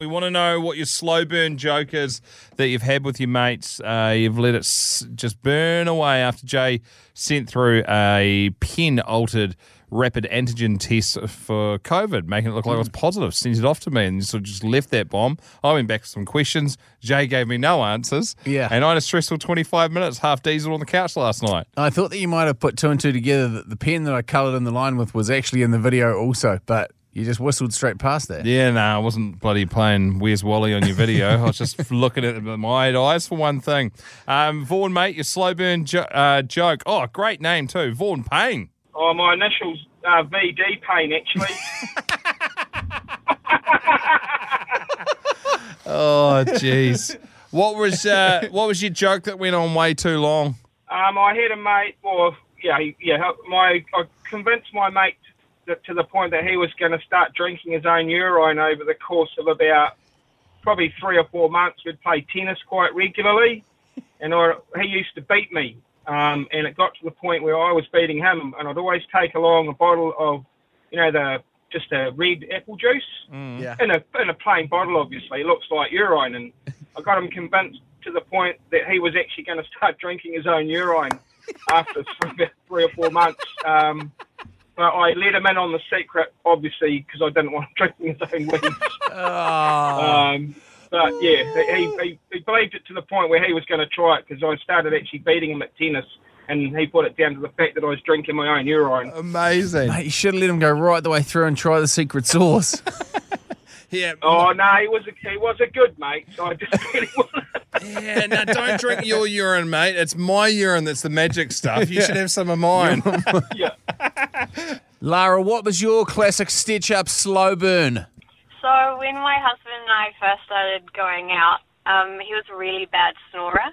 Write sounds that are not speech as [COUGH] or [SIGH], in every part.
We want to know what your slow burn joke is that you've had with your mates. Uh, you've let it s- just burn away after Jay sent through a pen altered rapid antigen test for COVID, making it look like it was positive. Sent it off to me and sort of just left that bomb. I went back with some questions. Jay gave me no answers. Yeah. And I had a stressful 25 minutes, half diesel on the couch last night. I thought that you might have put two and two together that the pen that I coloured in the line with was actually in the video also, but you just whistled straight past that. Yeah, no, I wasn't bloody playing Where's Wally on your video. I was just [LAUGHS] looking at it with my eyes for one thing. Um, Vaughan, mate, your slow burn jo- uh, joke. Oh, great name too. Vaughan Payne. Oh, my initials uh, VD Payne actually. [LAUGHS] Oh, jeez. what was uh, what was your joke that went on way too long? um, I had a mate, or yeah, yeah, my I convinced my mate that, to the point that he was going to start drinking his own urine over the course of about probably three or four months. We'd play tennis quite regularly, and I, he used to beat me. Um, and it got to the point where I was beating him, and I'd always take along a bottle of, you know, the just a red apple juice. Yeah. in a in a plain bottle, obviously. It looks like urine, and I got him convinced to the point that he was actually going to start drinking his own urine after [LAUGHS] three, three or four months. Um, but I let him in on the secret, obviously, because I didn't want him [LAUGHS] drinking his own weed. Oh. Um, but yeah, he, he, he believed it to the point where he was going to try it because I started actually beating him at tennis, and he put it down to the fact that I was drinking my own urine. Amazing. Mate, you should have let him go right the way through and try the secret sauce. [LAUGHS] Yeah. Oh no, he was a he was a good mate. So I just [LAUGHS] really wanted. Yeah, no, don't drink your urine, mate. It's my urine that's the magic stuff. You should have some of mine. Yeah. Lara, what was your classic stitch up slow burn? So when my husband and I first started going out, um, he was a really bad snorer.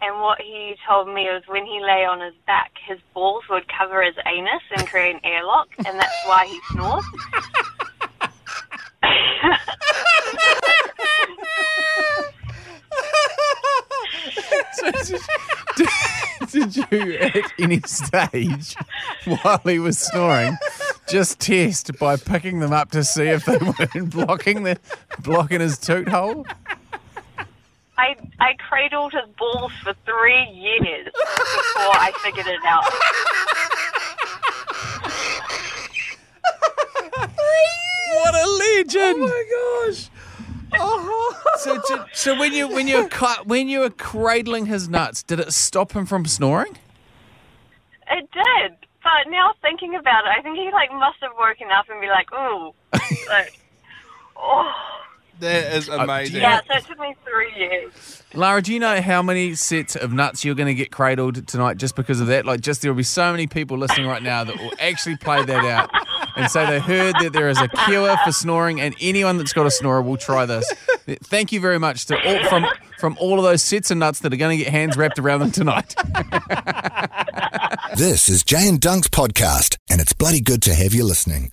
And what he told me was when he lay on his back, his balls would cover his anus and create an airlock, and that's why he snores. [LAUGHS] did, did you at [LAUGHS] any stage while he was snoring just test by picking them up to see if they weren't blocking the blocking his toot hole? I, I cradled his balls for three years before I figured it out. What a legend! Oh my gosh. So, so, so when you when you were cu- when you were cradling his nuts, did it stop him from snoring? It did. But now thinking about it, I think he like must have woken up and be like, ooh. [LAUGHS] like, oh. That is uh, amazing. Yeah, so it took me three years. Lara, do you know how many sets of nuts you're going to get cradled tonight just because of that? Like, just there will be so many people listening right now that will actually play that out and so they heard that there is a cure for snoring, and anyone that's got a snorer will try this. Thank you very much to all from from all of those sets of nuts that are going to get hands wrapped around them tonight. This is Jay and Dunk's podcast, and it's bloody good to have you listening.